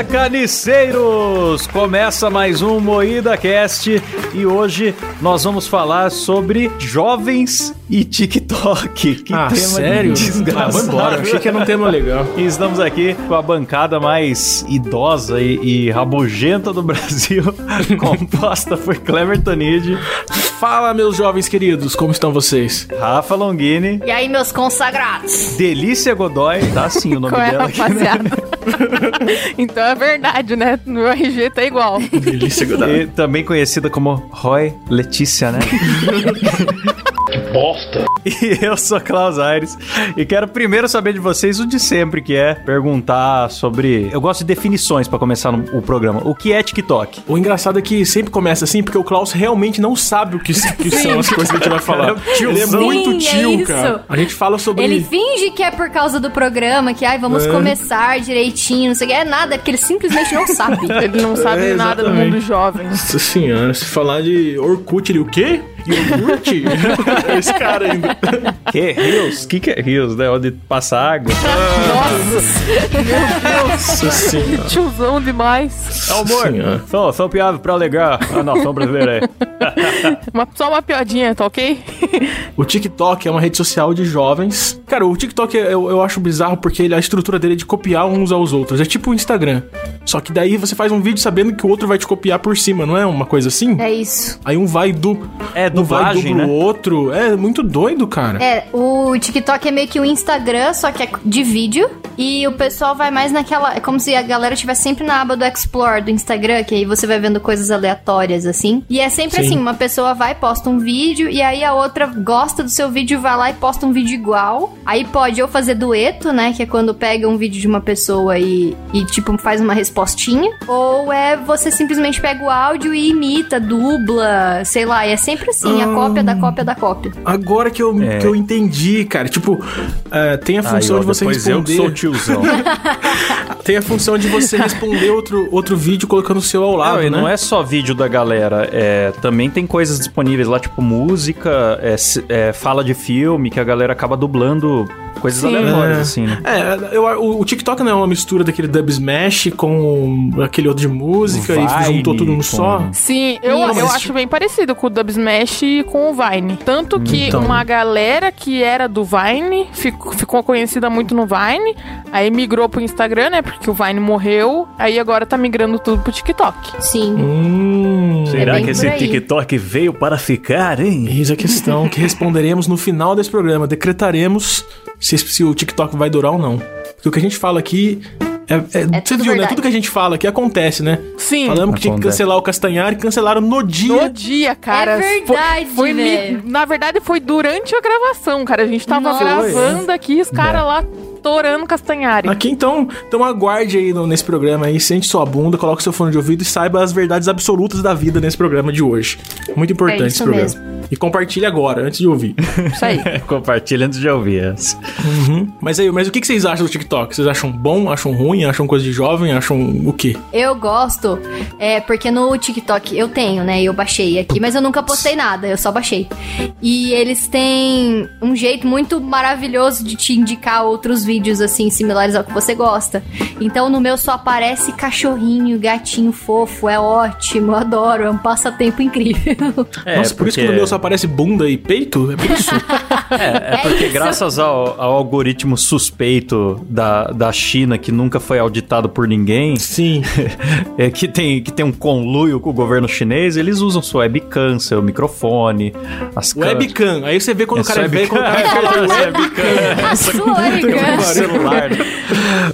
Fala carniceiros! Começa mais um Moída Cast e hoje nós vamos falar sobre jovens e TikTok. Que ah, tema sério? desgraçado. Ah, embora, achei que era um tema legal. E estamos aqui com a bancada mais idosa e, e rabugenta do Brasil, composta por Clever Tonide. Fala, meus jovens queridos, como estão vocês? Rafa Longini. E aí, meus consagrados? Delícia Godoy, tá assim o nome Qual dela. É, rapaziada? Né? então é verdade, né? No RG tá igual. Delícia Godoy. E também conhecida como Roy Letícia, né? Que bosta! E eu sou Klaus Aires e quero primeiro saber de vocês o de sempre, que é perguntar sobre. Eu gosto de definições para começar no, o programa. O que é TikTok? O engraçado é que sempre começa assim, porque o Klaus realmente não sabe o que, que são as coisas que a gente vai falar. É Ele é Sim, muito tio, é cara. A gente fala sobre. Ele finge que é por causa do programa, que ai, vamos é. começar direitinho, não sei o que. É nada, porque ele simplesmente não sabe. ele não sabe é, nada do mundo jovem. Nossa senhora, se falar de Orkut, ele o quê? Iogurte? Esse cara ainda. Que rios? O que, que é rios, né? Onde passa água? Nossa! Meu Deus! Nossa senhora. Tiozão demais. É amor. Só, só piada pra alegar a nação brasileira aí. uma, só uma piadinha, tá ok? o TikTok é uma rede social de jovens. Cara, o TikTok eu, eu acho bizarro porque ele, a estrutura dele é de copiar uns aos outros. É tipo o Instagram. Só que daí você faz um vídeo sabendo que o outro vai te copiar por cima, não é uma coisa assim? É isso. Aí um vai do. É, dublagem, um vai né? outro. É muito doido, cara. É, o TikTok é meio que o Instagram, só que é de vídeo. E o pessoal vai mais naquela. É como se a galera estivesse sempre na aba do Explore do Instagram, que aí você vai vendo coisas aleatórias, assim. E é sempre Sim. assim: uma pessoa vai, posta um vídeo, e aí a outra gosta do seu vídeo, vai lá e posta um vídeo igual. Aí pode ou fazer dueto, né? Que é quando pega um vídeo de uma pessoa e, e tipo, faz uma respostinha. Ou é você simplesmente pega o áudio e imita, dubla, sei lá. E é sempre assim, a cópia da cópia da cópia. Agora que eu, é. que eu entendi, cara. Tipo, uh, tem a função Ai, ó, de você responder. Eu que sou tiozão. tem a função de você responder outro, outro vídeo colocando o seu ao lado. Não, e né? não é só vídeo da galera. É, também tem coisas disponíveis lá, tipo música, é, é, fala de filme, que a galera acaba dublando Coisas Sim, aleatórias, é. assim, né? É, eu, o, o, TikTok não é uma mistura daquele dub smash com aquele outro de música Vine, e juntou tudo no com... só. Sim, eu, não, eu acho bem parecido com o dub smash e com o Vine. Tanto que então. uma galera que era do Vine ficou, ficou conhecida muito no Vine, aí migrou pro Instagram, né? Porque o Vine morreu, aí agora tá migrando tudo pro TikTok. Sim. Hum, Será é que esse TikTok veio para ficar, hein? Eis a questão que responderemos no final desse programa. Decretaremos se, se o TikTok vai durar ou não. Porque o que a gente fala aqui é, é, é você viu, verdade. né? Tudo que a gente fala aqui acontece, né? Sim. Falamos que tinha que cancelar o Castanhar e cancelaram no dia. No dia, cara. É verdade, foi, foi Na verdade, foi durante a gravação, cara. A gente tava Nossa. gravando aqui, os caras é. Torando Castanhari. Aqui então, então aguarde aí no, nesse programa aí, sente sua bunda, coloque seu fone de ouvido e saiba as verdades absolutas da vida nesse programa de hoje. Muito importante é esse programa. Mesmo. E compartilhe agora, antes de ouvir. Isso aí. compartilhe antes de ouvir. Essa. Uhum. Mas aí, mas o que vocês acham do TikTok? Vocês acham bom? Acham ruim? Acham coisa de jovem? Acham o quê? Eu gosto, é, porque no TikTok eu tenho, né? Eu baixei aqui, mas eu nunca postei nada, eu só baixei. E eles têm um jeito muito maravilhoso de te indicar outros vídeos assim similares ao que você gosta. Então no meu só aparece cachorrinho, gatinho fofo, é ótimo, eu adoro, é um passatempo incrível. É, Nossa, por porque... isso que no meu só aparece bunda e peito? É por isso? é, é, porque é graças ao, ao, algoritmo suspeito da, da China que nunca foi auditado por ninguém, sim, é, que tem que tem um conluio com o governo chinês, eles usam sua webcam, seu microfone, as webcam. Aí você vê quando é o cara é velho, quando o cara é webcam. A sua webcam celular. Né?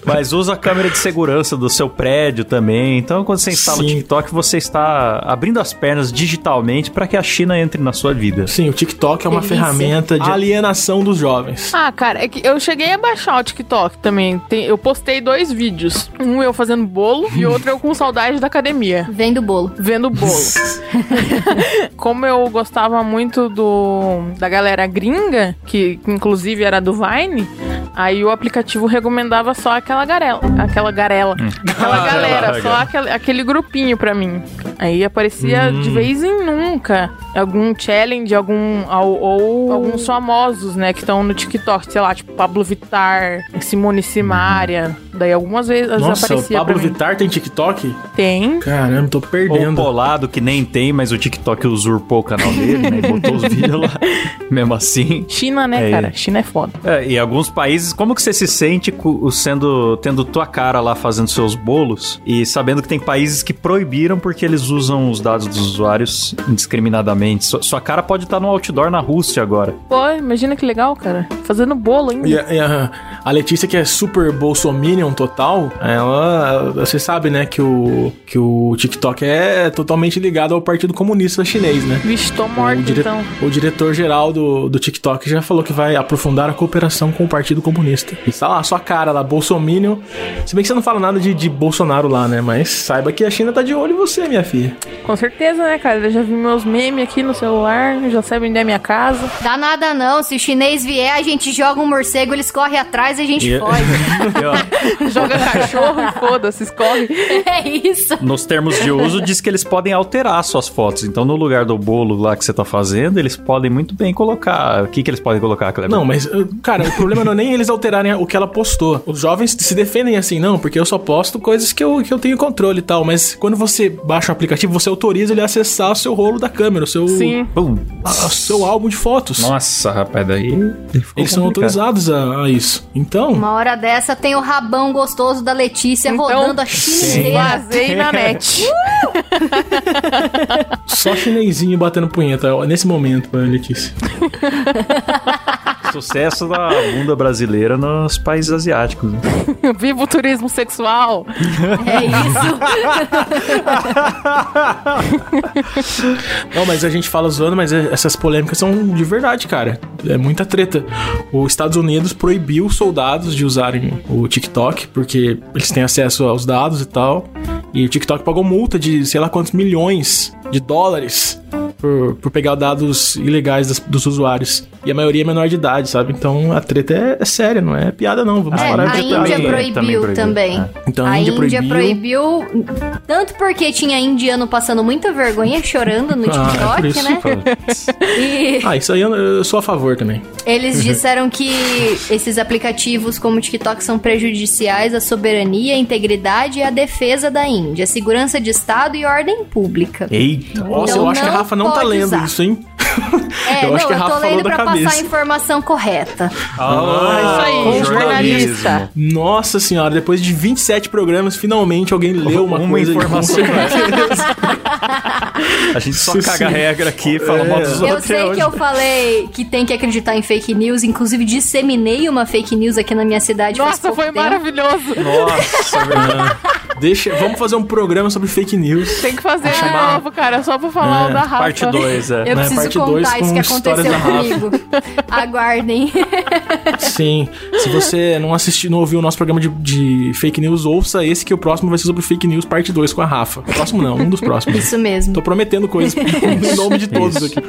Mas usa a câmera de segurança do seu prédio também. Então, quando você instala Sim. o TikTok, você está abrindo as pernas digitalmente para que a China entre na sua vida. Sim, o TikTok é uma Delícia. ferramenta de alienação dos jovens. Ah, cara, é que eu cheguei a baixar o TikTok também. Tem, eu postei dois vídeos. Um eu fazendo bolo e outro eu com saudade da academia. Vendo bolo. Vendo bolo. Como eu gostava muito do da galera gringa, que inclusive era do Vine, aí o aplicativo recomendava só aquela garela. Aquela garela. Hum. Aquela galera, só aquele, aquele grupinho pra mim. Aí aparecia hum. de vez em nunca algum challenge, algum. Ou, ou alguns famosos, né, que estão no TikTok, sei lá, tipo Pablo Vittar, Simone Simaria. Daí algumas vezes Nossa, o aparecia Pablo pra mim. Vittar tem TikTok? Tem. Caramba, tô Ou o perdendo. Polado, que nem tem, mas o TikTok usurpou o canal dele, né? E botou os vídeos lá. Mesmo assim. China, né, É. cara? China é foda. É, e alguns países, como que você se sente sendo tendo tua cara lá fazendo seus bolos e sabendo que tem países que proibiram porque eles usam os dados dos usuários indiscriminadamente? Sua, sua cara pode estar no outdoor na Rússia agora. Pô, imagina que legal, cara. Fazendo bolo ainda. E a, e a- a Letícia, que é super bolsominion total, ela. Você sabe, né, que o, que o TikTok é totalmente ligado ao Partido Comunista Chinês, né? Vixe, tô morto, o, dire- então. o diretor-geral do, do TikTok já falou que vai aprofundar a cooperação com o Partido Comunista. E tá lá, sua cara lá, Bolsominion. Se bem que você não fala nada de, de Bolsonaro lá, né? Mas saiba que a China tá de olho em você, minha filha. Com certeza, né, cara? Eu já vi meus memes aqui no celular, já sabe onde é minha casa. Dá nada não, se o chinês vier, a gente joga um morcego, eles correm atrás e a gente E- foge. Joga cachorro e foda-se, escorre. é isso. nos termos de uso, diz que eles podem alterar suas fotos. Então, no lugar do bolo lá que você tá fazendo, eles podem muito bem colocar. O que, que eles podem colocar, Kleber? Não, mas, cara, o problema não é nem eles alterarem o que ela postou. Os jovens se defendem assim, não, porque eu só posto coisas que eu, que eu tenho controle e tal. Mas quando você baixa o aplicativo, você autoriza ele a acessar o seu rolo da câmera, o seu, Sim. Pum. a- o seu álbum de fotos. Nossa, rapaz, daí. ficou Eles são complicado. autorizados a, a isso. Então, Uma hora dessa tem o rabão gostoso da Letícia Então, rodando a. Vazei na net. só chinesinho batendo punheta nesse momento, Letícia. Sucesso da bunda brasileira nos países asiáticos. né? Viva o turismo sexual. É isso. Não, mas a gente fala zoando, mas é- essas polêmicas são de verdade, cara. É muita treta. Os Estados Unidos proibiu soldados de usarem o TikTok, porque eles têm acesso aos dados e tal. E o TikTok pagou multa de sei lá quantos milhões de dólares por, por pegar dados ilegais das- dos usuários. E a maioria é menor de idade, sabe? Então a treta é, é séria, não é piada, não. Vamos É, parar a de Índia tretar. também- proibiu também também. proibiu, Então a a Índia Índia proibiu. proibiu, tanto porque tinha indiano passando muita vergonha, chorando no Ah, é por TikTok, isso. né? E Ah, isso aí eu, eu sou a favor também. eles disseram que esses aplicativos como o TikTok são prejudiciais à soberania, à integridade e à defesa da Índia, segurança de Estado e ordem pública. Eita. Nossa, Então eu acho que a Rafa não tá lendo isso, hein? É, Eu não, acho que a eu Rafa tô falou lendo pra cabeça. passar a informação correta. Ah, É isso aí, jornalista. Nossa senhora, depois de 27 programas, finalmente alguém leu uma, Uma coisa informação. A gente só Sim, caga sim. regra aqui e fala É. mal dos Eu outros. sei hoje. que eu falei que tem que acreditar em fake news, inclusive disseminei uma fake news aqui na minha cidade faz Nossa, pouco foi tempo. maravilhoso. Nossa, verdade. Deixa, vamos fazer um programa sobre fake news. Tem que fazer de chamar- novo, cara, só pra falar É, o da Rafa. Parte 2, é. Eu né, preciso parte dois contar isso com que histórias aconteceu da Rafa. comigo. Aguardem. Sim. Se você não assistiu, não ouviu o nosso programa de, de fake news, ouça esse que o próximo vai ser sobre fake news, parte 2 com a Rafa. Próximo não, um dos próximos. Isso mesmo. Tô prometendo coisas em nome de todos Isso. aqui.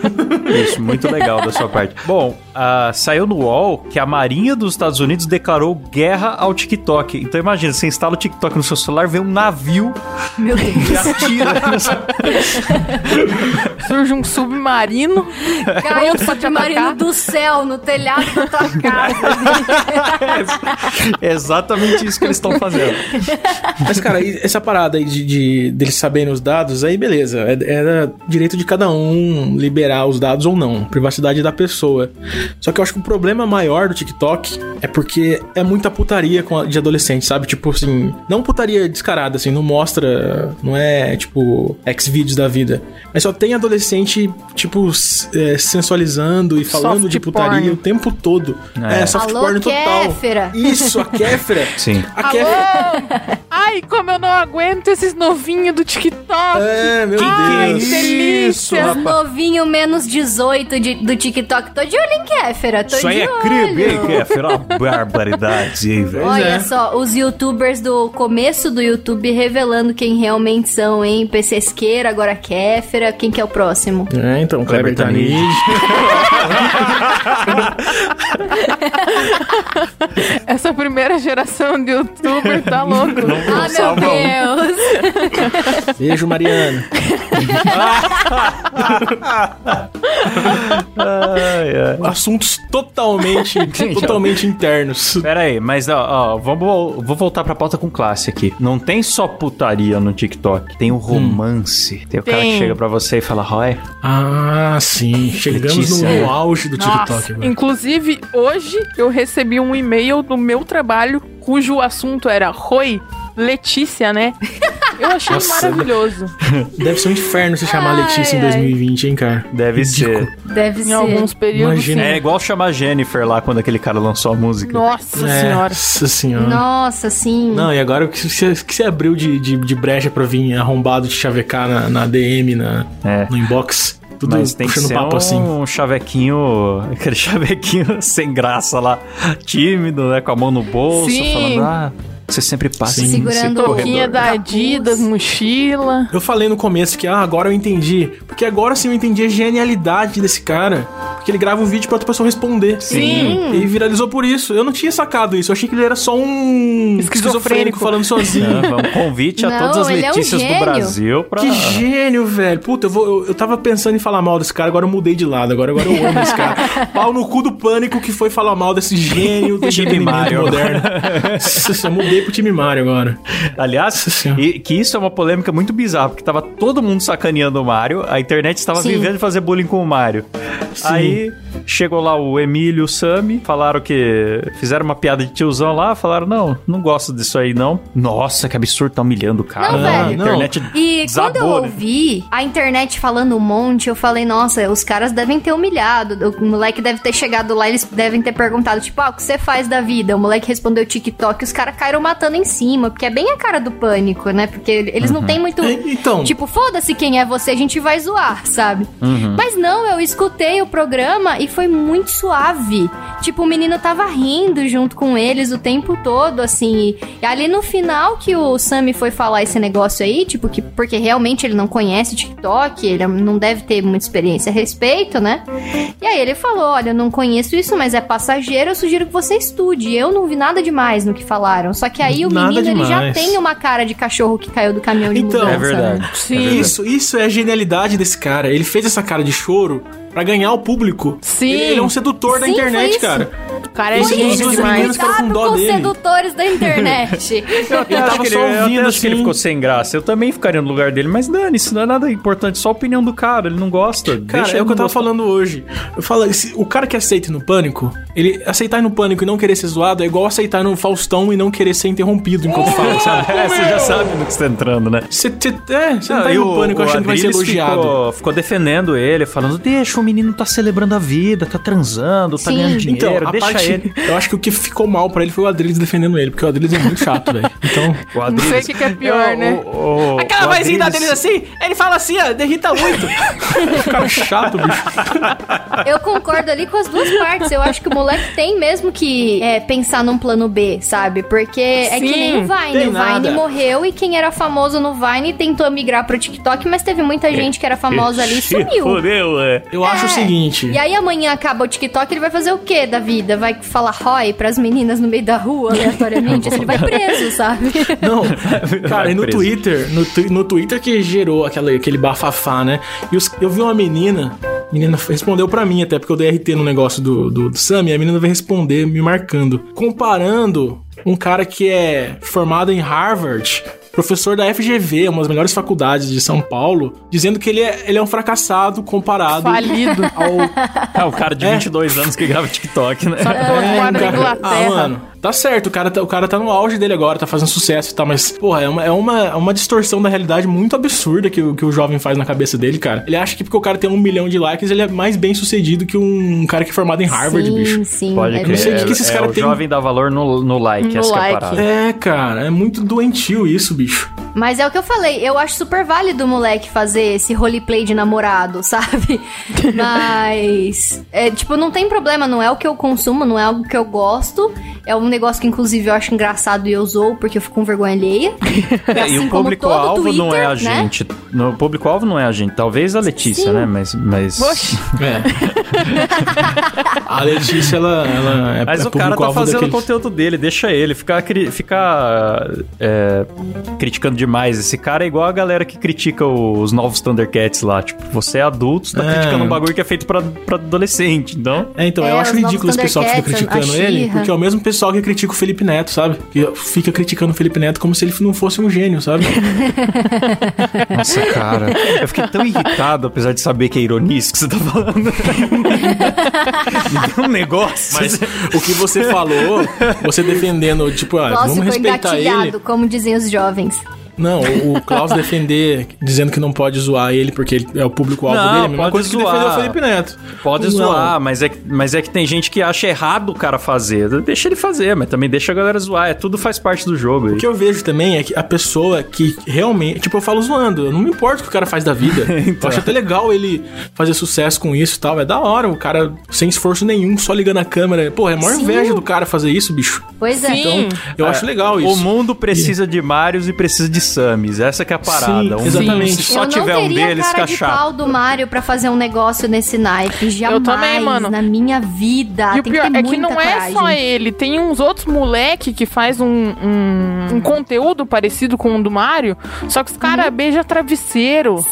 Isso, muito legal da sua parte. Bom, ah, saiu no UOL que a Marinha dos Estados Unidos declarou guerra ao TikTok. Então imagina, você instala o TikTok no seu celular, vê um navio Meu Deus. e atira. Surge um submarino. Caiu o submarino do céu no telhado da tua casa. é exatamente isso que eles estão fazendo. Mas, cara, essa parada aí de, de deles saberem os dados, aí beleza. É- Era direito de cada um liberar os dados ou não. Privacidade da pessoa. Só que eu acho que o problema maior do TikTok é porque é muita putaria com a- de adolescente, sabe? Tipo assim, não putaria descarada, assim, não mostra. Não é tipo X-Vídeos da vida. Mas só tem adolescente, tipo, é, sensualizando e falando Soft de putaria porn. o tempo todo. É. É, soft Alô, porn total. Kéfera. Isso, a Kéfera. Sim. A Kéfera. Alô! Ai, como eu não aguento esses novinhos do TikTok. É, meu Ai, Deus. que delícia. Os novinho menos 18 de- do TikTok. Tô de olho em Kéfera. Tô Isso de aí é olho. crime, hein, Kéfera? Uma barbaridade, hein, velho? Olha é. só, os youtubers do começo do YouTube revelando quem realmente são, hein? PCsqueira, agora Kéfera. Quem que é o próximo? É, então, Kleber Kleber Tanid. Essa primeira geração de youtuber tá louco. Ah, meu salva um. Deus. Beijo, Mariana. Ai, ai. Assuntos totalmente, totalmente internos. Pera aí, mas ó, ó, vamos, vou voltar pra pauta com classe aqui. Não tem só putaria no TikTok, tem o romance. Tem o cara que Tem. chega pra você e fala, Roy, Ah, sim. Chegamos no, Letícia. no auge do TikTok. Nossa, agora. inclusive hoje eu recebi um e-mail do meu trabalho cujo assunto era Roi Letícia, né? Eu achei Nossa, maravilhoso. Deve ser um inferno se chamar Ai, Letícia em ai. 2020, hein, cara? deve Ridículo. ser. Deve Em ser. alguns períodos. Imagina. sim. É igual chamar Jennifer lá quando aquele cara lançou a música. Nossa É, senhora. Nossa senhora. Nossa, sim. Não, e agora o que você, que você abriu de, de, de brecha pra vir arrombado de chavecar na, na DM, na, É. no inbox? Tudo Mas tem que ser papo um assim. chavequinho, aquele chavequinho sem graça lá, tímido, né, com a mão no bolso, Sim. falando, ah, você sempre passa Sim. Segurando corredor. da Capuz. Adidas, mochila. Eu falei no começo que, ah, agora eu entendi. Porque agora sim eu entendi a genialidade desse cara. Porque ele grava um vídeo pra outra pessoa responder. Sim. E viralizou por isso. Eu não tinha sacado isso. Eu achei que ele era só um Esquizofrênico. esquizofrênico falando sozinho. Ah, um convite a Não, todas as ele é um Letícias do. Brasil pra... Que gênio, velho. Puta, eu, vou, eu, eu tava pensando em falar mal desse cara, agora eu mudei de lado. Agora, agora eu amo esse cara. Pau no cu do pânico que foi falar mal desse gênio do entretenimento Mario. moderno. eu mudei pro time Mario agora. Aliás, e, que isso é uma polêmica muito bizarra, porque tava todo mundo sacaneando o Mario, a internet estava Sim. vivendo de fazer bullying com o Mario. Aí chegou lá o Emílio e o Sami, falaram que fizeram uma piada de tiozão lá, falaram: não, não gosto disso aí não. Nossa, que absurdo, tá humilhando o cara. Não, a velho. internet E quando eu desabou, né? ouvi a internet falando um monte, eu falei, nossa, os caras devem ter humilhado. O moleque deve ter chegado lá, eles devem ter perguntado, tipo, ah, o que você faz da vida? O moleque respondeu TikTok, os caras caíram matando em cima, porque é bem a cara do pânico, né? Porque eles não têm muito. É, Então, Tipo, foda-se quem é você, a gente vai zoar, sabe? Mas não, eu escutei o programa e foi muito suave. Tipo, o menino tava rindo junto com eles o tempo todo, assim. E ali no final que o Sammy foi falar esse negócio aí, tipo, que porque realmente ele não conhece o TikTok, ele não deve ter muita experiência a respeito, né? E aí ele falou: Olha, eu não conheço isso, mas é passageiro, eu sugiro que você estude. Eu não vi nada demais no que falaram. Só que aí o Nada menino ele já tem uma cara de cachorro que caiu do caminhão de Então, mudança. É verdade. né? Sim. isso, isso é a genialidade desse cara. Ele fez essa cara de choro pra ganhar o público. Sim. Ele, ele é um sedutor da Sim, foi internet, isso. cara. O cara é dos demais. meninos ficaram com Cuidado dó com os dele. sedutores da internet. Eu acho tava que ele, só eu ouvindo, acho que ele assim. ficou sem graça. Eu também ficaria no lugar dele, mas dane, isso não é nada importante, só a opinião do cara, ele não gosta. Cara, deixa é o que eu tava gostar. falando hoje. Eu falo, o cara que aceita ir no pânico, ele aceitar ir no pânico e não querer ser zoado é igual aceitar ir no Faustão e não querer ser interrompido enquanto fala, sabe? É, você já sabe no que você tá entrando, né? Você você- é, você não Não, tá no pânico achando que vai ser elogiado. Ficou, ficou defendendo ele, falando: deixa o menino tá celebrando a vida, tá transando, tá Sim. ganhando dinheiro, Então, a deixa ele. eu acho que o que ficou mal pra ele foi o Adriles defendendo ele, porque o Adriles é muito chato, velho. Então, O Não Adriles- sei o que, que é pior, É, né? o- o- aquela o vozinha da Adriles- Adriles assim, ele fala assim, ó, derrita muito. cara chato, bicho. Eu concordo ali com as duas partes. Eu acho que o moleque tem mesmo que é, pensar num plano B, sabe? Porque é que Sim, nem o Vine. O Vine nada. morreu e quem era famoso no Vine tentou migrar pro TikTok, mas teve muita gente que era famosa ali e sumiu. Fudeu, é. Eu acho o É. seguinte. E aí amanhã acaba o TikTok, ele vai fazer o quê da vida? Vai falar Roy pras meninas no meio da rua, aleatoriamente? ele vai preso, sabe? Não, cara, e no preso. Twitter, no, no Twitter que gerou aquela, aquele bafafá, né? E os- eu vi uma menina, a menina respondeu pra mim até, porque eu dei RT no negócio do, do, do Sam, e a menina veio responder me marcando, comparando um cara que é formado em Harvard, professor da FGV, uma das melhores faculdades de São Paulo, dizendo que ele é, ele é um fracassado comparado Falido. ao, É o cara de É. 22 anos que grava TikTok, né? Só que É, cara. Inglaterra. Ah, mano, tá certo, o cara tá, o cara tá no auge dele agora, tá fazendo sucesso e tal, mas, porra, é uma, é uma, é uma distorção da realidade muito absurda que, o- que o jovem faz na cabeça dele, cara. Ele acha que porque o cara tem um milhão de likes, ele é mais bem sucedido que um cara que é formado em Harvard, sim, bicho. sim. Pode é crer. não sei o que é, que esses é, caras o têm. jovem dá valor no, no like, No essa que é a like. parada. É, cara, é muito doentio isso, bicho. Mas é o que eu falei, eu acho super válido o moleque fazer esse roleplay de namorado, sabe? Mas, é, tipo, não tem problema, não é o que eu consumo, não é algo que eu gosto. É um negócio que, inclusive, eu acho engraçado e eu zoo porque eu fico com vergonha alheia. É, e Assim o como público-alvo não é a né? gente. No público-alvo não é a gente. Talvez a Letícia, Sim. né? Mas. mas... Oxi. É. A Letícia, ela, ela é Mas é o cara tá fazendo o conteúdo dele, deixa ele. Ficar, ficar é, criticando demais. Esse cara é igual a galera que critica os novos Thundercats lá. Tipo, você é adulto, você tá É. criticando um bagulho que é feito pra, pra adolescente, então... É, então, É, eu acho ridículo esse pessoal que fica criticando ele, porque é o mesmo pessoal que critica o Felipe Neto, sabe? Que fica criticando o Felipe Neto como se ele não fosse um gênio, sabe? Nossa, cara. Eu fiquei tão irritado, apesar de saber que é ironia isso que você tá falando. Um negócio. Mas o que você falou, você defendendo, tipo, ah, Klaus vamos respeitar ele. como dizem os jovens. Things. Não, o, o Klaus defender, dizendo que não pode zoar ele porque ele é o público-alvo dele, é a mesma pode coisa que zoar. defender o Felipe Neto. Pode Não. zoar, mas é, que- mas é que tem gente que acha errado o cara fazer. Deixa ele fazer, mas também deixa a galera zoar. É, tudo faz parte do jogo. O que eu vejo também é que a pessoa que realmente. Tipo, eu falo zoando, eu não me importo o que o cara faz da vida. Então. Eu acho até legal ele fazer sucesso com isso e tal. É da hora, o cara sem esforço nenhum, só ligando a câmera. Pô, é a maior Sim. inveja do cara fazer isso, bicho. Pois é. Sim. Eu É, acho legal O isso. mundo precisa de Marios e precisa de Samis. Essa que é a parada. Sim, Um- exatamente. Se só eu não tiver um teria deles, cara fica de chato. pau do Mario pra fazer um negócio nesse naipe. Jamais também, mano. na minha vida. E o pior que ter é que não é coragem. só ele, tem uns outros moleque que faz um, um, um conteúdo parecido com o do Mario, só que os caras beijam travesseiro.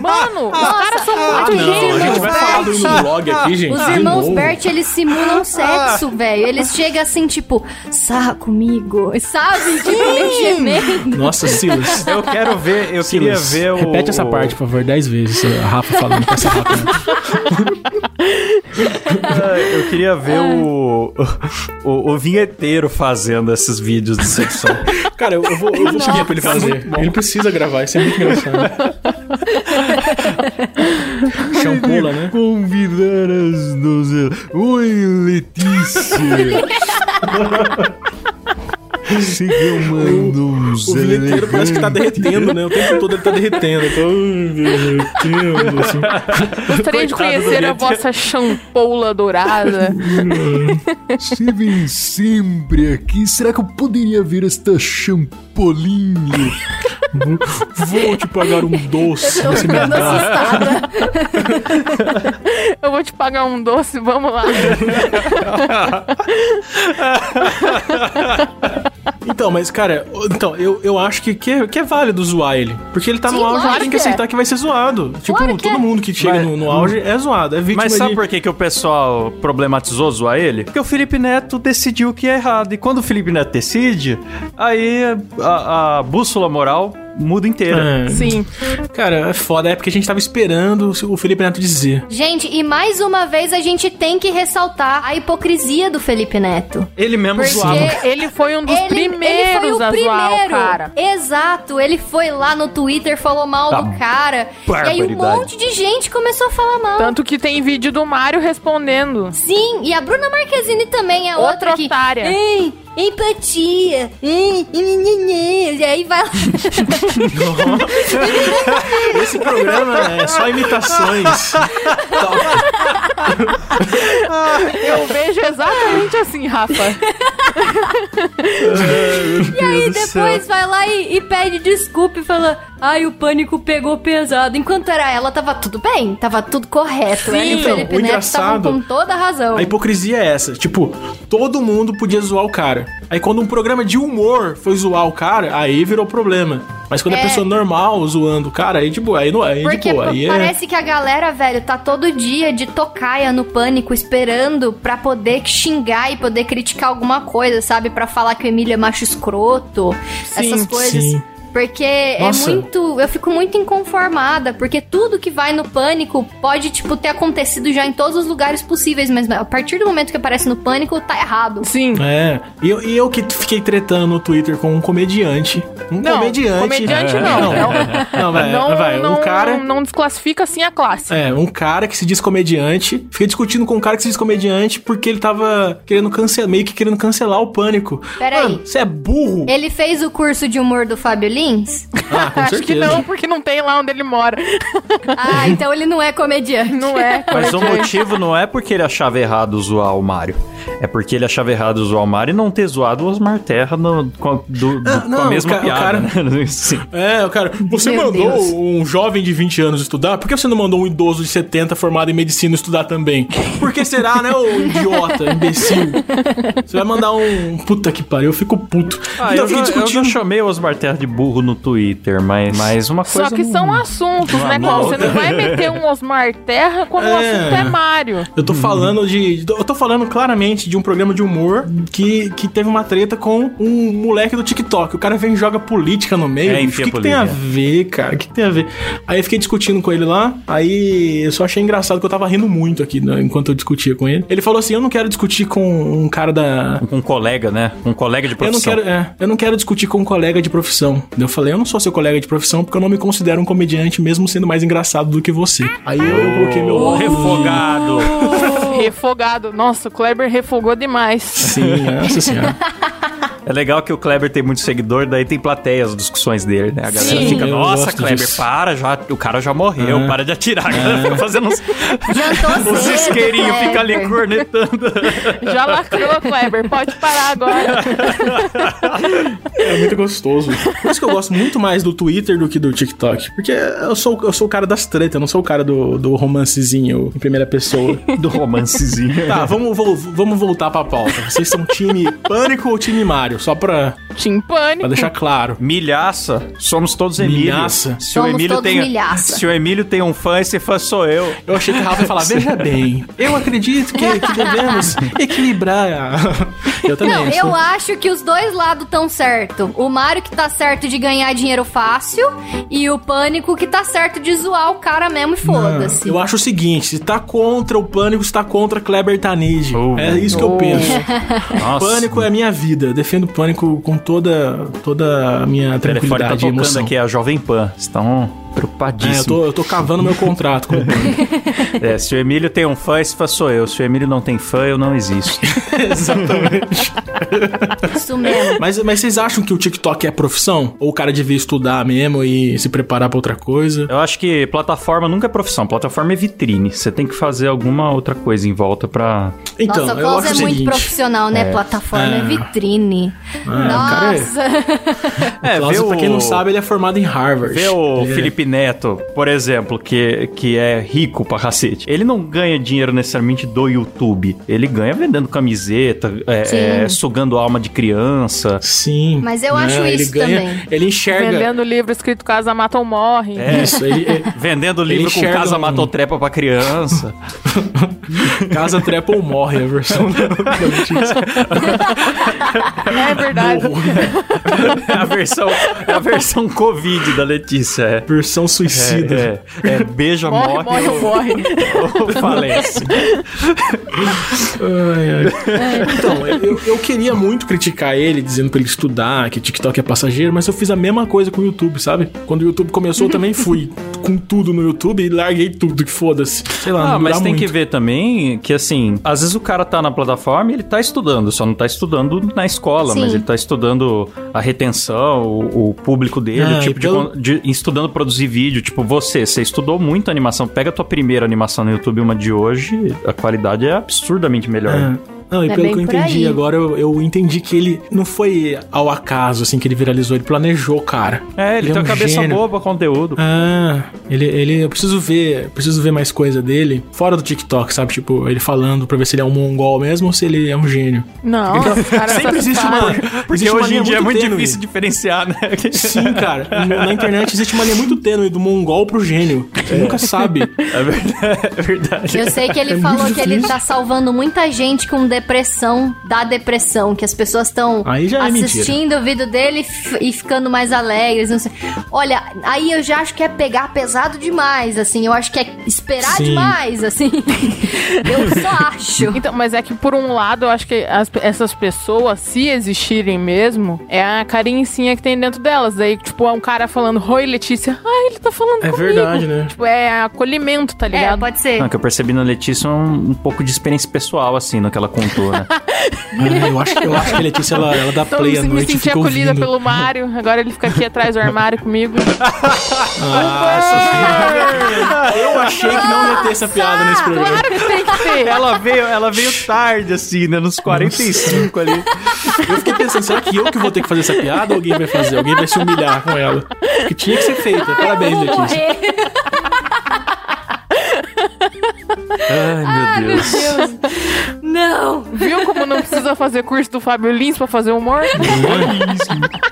Mano, os caras são Ah, muito não, Não, a gente gênios, vai Bert. falar do no blog aqui, gente. Os irmãos. Bert, eles simulam sexo, velho. Eles chegam assim, tipo, sarra comigo. Sabe? Tipo, meio gemendo. Nossa, Silas. Eu quero ver, eu queria Silas, ver o. Repete essa parte, por favor, dez vezes. A Rafa falando com essa Rafa. Ah, Eu queria ver o, o. O vinheteiro fazendo esses vídeos de sexo. Cara, eu, eu vou, eu vou pedir pra ele fazer. Ele precisa gravar, isso é muito engraçado. Champula, né? Convidar as donzelas. Oi, Letícia. Amando uns O vinheteiro parece que tá derretendo, né? O tempo todo ele tá derretendo. Eu tô derretendo, assim. Gostaria de conhecer a vossa champoula dourada. Se vem sempre aqui, será que eu poderia ver esta champolinha? Vou te pagar um doce. Tô me ficando dá. assustada. Eu vou te pagar um doce, vamos lá. Então, mas, cara, então, eu, eu acho que, que, é, que é válido zoar ele. Porque ele tá Sim, no auge, ele lógico tem que que é. aceitar que vai ser zoado. Tipo, Claro que todo é. mundo que chega Mas- no, no auge é zoado, é vítima Mas sabe de... por que, que o pessoal problematizou zoar ele? Porque o Felipe Neto decidiu que é errado. E quando o Felipe Neto decide, aí a, a bússola moral muda inteira. É, Sim. Cara, é foda, é porque a gente tava esperando o Felipe Neto dizer. Gente, e mais uma vez a gente tem que ressaltar a hipocrisia do Felipe Neto. Ele mesmo Porque- zoava. Ele foi um dos Ele, ele primeiros foi o a zoar o primeiro. cara. Exato, ele foi lá no Twitter, falou mal Tá do cara. E aí um monte de gente começou a falar mal. Tanto que tem vídeo do Mario respondendo. Sim, e a Bruna Marquezine também é outra, Outra que... otária. Ei, empatia. Ei, e aí vai lá. Esse programa é só imitações. Eu vejo exatamente assim, Rafa. E aí depois vai lá e, e pede desculpa e fala: Ai, o pânico pegou pesado. Enquanto era ela, tava tudo bem, tava tudo correto. Sim, ela e o então, Felipe o Neto engraçado- com toda a razão. A hipocrisia é essa. Tipo, todo mundo podia zoar o cara. Aí quando um programa de humor foi zoar o cara, aí virou problema. Mas quando é, É. pessoa normal zoando o cara, aí de boa, aí, não, aí de Porque boa. pa- Aí é... parece que a galera, velho, tá todo dia de tocaia no pânico esperando pra poder xingar e poder criticar alguma coisa, sabe? Pra falar que o Emílio é macho escroto, Sim, essas coisas. sim. Porque Nossa. é muito. Eu fico muito inconformada. Porque tudo que vai no pânico pode, tipo, ter acontecido já em todos os lugares possíveis. Mas a partir do momento que aparece no pânico, tá errado. Sim. É, e eu, e eu que fiquei tretando no Twitter com um comediante. Um Não, comediante. comediante não. Não, não, vai, não, vai. não, um cara. não desclassifica assim a classe. É, um cara que se diz comediante, fica discutindo com um cara que se diz comediante porque ele tava querendo cancelar, meio que querendo cancelar o pânico. Peraí. Você é burro? Ele fez o curso de humor do Fábio Lins? Ah, com Acho certeza. que não, porque não tem lá onde ele mora. ah, então ele não é comediante. Não é. Mas o comediante. motivo não é porque ele achava errado zoar o Mario. É porque ele achava errado zoar o Mario e não ter zoado o Osmar Terra no, com, a, do, do- Ah, com não, a o mesma o piada. cara- né? Sim. É, o cara, você Meu mandou Deus. um jovem de 20 anos estudar? Por que você não mandou um idoso de 70 formado em medicina estudar também? Por que será, né, ô idiota, imbecil? Você vai mandar um. Puta que pariu, eu fico puto. Ah, Então eu, já, eu já chamei o Osmar Terra de burro no Twitter, mas, mas uma coisa. Só que não- são assuntos, né, Qual? Você não vai meter um Osmar Terra quando o É. assunto é Mario. Eu tô falando de. Eu tô falando claramente de um programa de humor que, que teve uma treta com um moleque do TikTok. O cara vem e joga política no meio. É, o que, que tem a ver, cara? O que, que tem a ver? Aí eu fiquei discutindo com ele lá. Aí eu só achei engraçado que eu tava rindo muito aqui né, enquanto eu discutia com ele. Ele falou assim: Eu não quero discutir com um cara da. Com um colega, né? Um colega de Eu não, profissão. quero, é, eu não quero discutir com um colega de profissão. Eu falei, eu não sou seu colega de profissão porque eu não me considero um comediante, mesmo sendo mais engraçado do que você. Aí eu, eu coloquei meu óculos. refogado. Refogado. Nossa, o Kleber refogou demais. Sim, nossa senhora. É legal que o Kleber tem muito seguidor, daí tem plateia as discussões dele, né? A galera Sim. fica, nossa, Kleber, disso. para, já, o cara já morreu, É. para de atirar. A galera fica fazendo uns, uns isqueirinhos, fica ali cornetando. Já lacrou, Kleber. Pode parar agora. É muito gostoso. Por isso que eu gosto muito mais do Twitter do que do TikTok. Porque eu sou, eu sou o cara das tretas, eu não sou o cara do, do romancezinho em primeira pessoa. Do romancezinho. Tá, vamos, vamos voltar pra pauta. Vocês são time Pânico ou time Mario? Só pra, Tim Pânico. pra deixar claro. Milhaça, somos todos Emílio. Milhaça? Se Somos o Emílio todos tem, milhaça. se o Emílio tem um fã, esse fã sou eu. Eu achei que o Rafa ia falar, veja bem, eu acredito que, que devemos equilibrar. a-" Eu também. Não, sou- eu acho que os dois lados estão certo. O Mario que tá certo de ganhar dinheiro fácil e o Pânico que tá certo de zoar o cara mesmo e foda-se. Eu acho o seguinte, se tá contra o Pânico, se tá contra Kleber Tanid. Oh. é isso que eu Oh. penso. Nossa. Pânico é a minha vida. Defendo o Pânico com toda, toda a minha tá tranquilidade e emoção. aqui, é a Jovem Pan. Estão É, eu, tô, eu tô cavando meu contrato com o. É, se o Emílio tem um fã, esse fã sou eu. Se o Emílio não tem fã, eu não existo. Exatamente. Isso mesmo. Mas, mas vocês acham que o TikTok é profissão? Ou o cara devia estudar mesmo e se preparar pra outra coisa? Eu acho que plataforma nunca é profissão, plataforma é vitrine. Você tem que fazer alguma outra coisa em volta pra. Então, Nossa, o eu acho é o muito seguinte. profissional, né? Plataforma é, É. vitrine. o cara é- Nossa. É, Klaus, vê pra quem o- não sabe, ele é formado em Harvard. Vê o é- Felipe Neto, por exemplo, que, que é rico pra cacete. Ele não ganha dinheiro necessariamente do YouTube. Ele ganha vendendo camiseta, é, é, sugando alma de criança. Sim. Mas eu acho ele isso ganha, também. Ele enxerga. Vendendo livro escrito Casa Mata ou Morre. É. Isso, ele, ele- Vendendo livro com casa um- matotrepa pra criança. Casa trepa ou morre a versão da notícia. É verdade. é a versão, é a versão Covid da Letícia. É. Versão suicida. É, é, é beija, Morre, morre, morre ou ou, morre. ou falece. Ai, ai. Então, eu, eu queria muito criticar ele, dizendo pra ele estudar, que TikTok é passageiro, mas eu fiz a mesma coisa com o YouTube, sabe? Quando o YouTube começou, eu também fui com tudo no YouTube e larguei tudo, que foda-se. Sei lá, Ah, não mas tem muito. que ver também que, assim, às vezes o cara tá na plataforma e ele tá estudando, só não tá estudando na escola, Sim. mas ele tá estudando a retenção, o, o público dele, Ah, o tipo de, con- de- estudando produzir vídeo. Tipo, você, você estudou muito animação, pega a tua primeira animação no YouTube, uma de hoje, a qualidade é absurdamente melhor. É. Não, e É pelo que eu entendi aí. agora, eu, eu entendi que ele não foi ao acaso, assim, que ele viralizou, ele planejou, cara. É, ele, Ele é tem um uma cabeça gênio. boa pra conteúdo. Ah, ele, ele, eu preciso ver, preciso ver mais coisa dele fora do TikTok, sabe? Tipo, ele falando pra ver se ele é um mongol mesmo ou se ele é um gênio. Não, os caras Sempre existe fazem. uma. Porque existe uma hoje em dia é muito tênue. difícil diferenciar, né? Sim, cara. Na internet existe uma linha muito tênue do mongol pro gênio. Você nunca sabe. É verdade. É verdade. Eu sei que ele É falou que ele tá salvando muita gente com depressão, da depressão, que as pessoas estão é assistindo o vídeo dele e ficando mais alegres, não sei. Olha, aí eu já acho que é pegar pesado demais, assim, eu acho que é esperar Sim. demais, assim. eu só acho. Então, mas é que por um lado, eu acho que as- essas pessoas, se existirem mesmo, é a carincinha que tem dentro delas. Daí, tipo, é um cara falando, Oi, Letícia. Ah, ele tá falando É comigo. verdade, né? Tipo, é acolhimento, tá É, ligado? pode ser. Não, que eu percebi na Letícia um, um pouco de experiência pessoal, assim, no que ela conta comentou, né? Ah, eu, acho, eu acho que a Letícia, ela, ela dá Então, play à me noite e senti acolhida ouvindo. pelo Mário. Agora ele fica aqui atrás do armário comigo. Nossa senhora. Eu achei que não ia ter essa piada nesse programa. Claro que tem que ter. Ela veio, ela veio tarde, assim, né? Nos 45 ali. Eu fiquei pensando, será que eu que vou ter que fazer essa piada ou alguém vai fazer? Alguém vai se humilhar com ela. Que tinha que ser feita. Parabéns, Vou Letícia. morrer. Ai, meu Deus. Não. Viu como não precisa fazer curso do Fábio Lins pra fazer humor?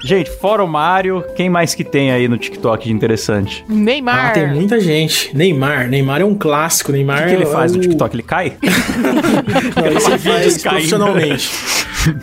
Gente, fora o Mario, quem mais que tem aí no TikTok de interessante? Neymar. Ah, tem muita gente. Neymar. Neymar é um clássico. O Neymar que, que ele é faz o... no TikTok? Ele cai? Não, ele faz vídeos profissionalmente.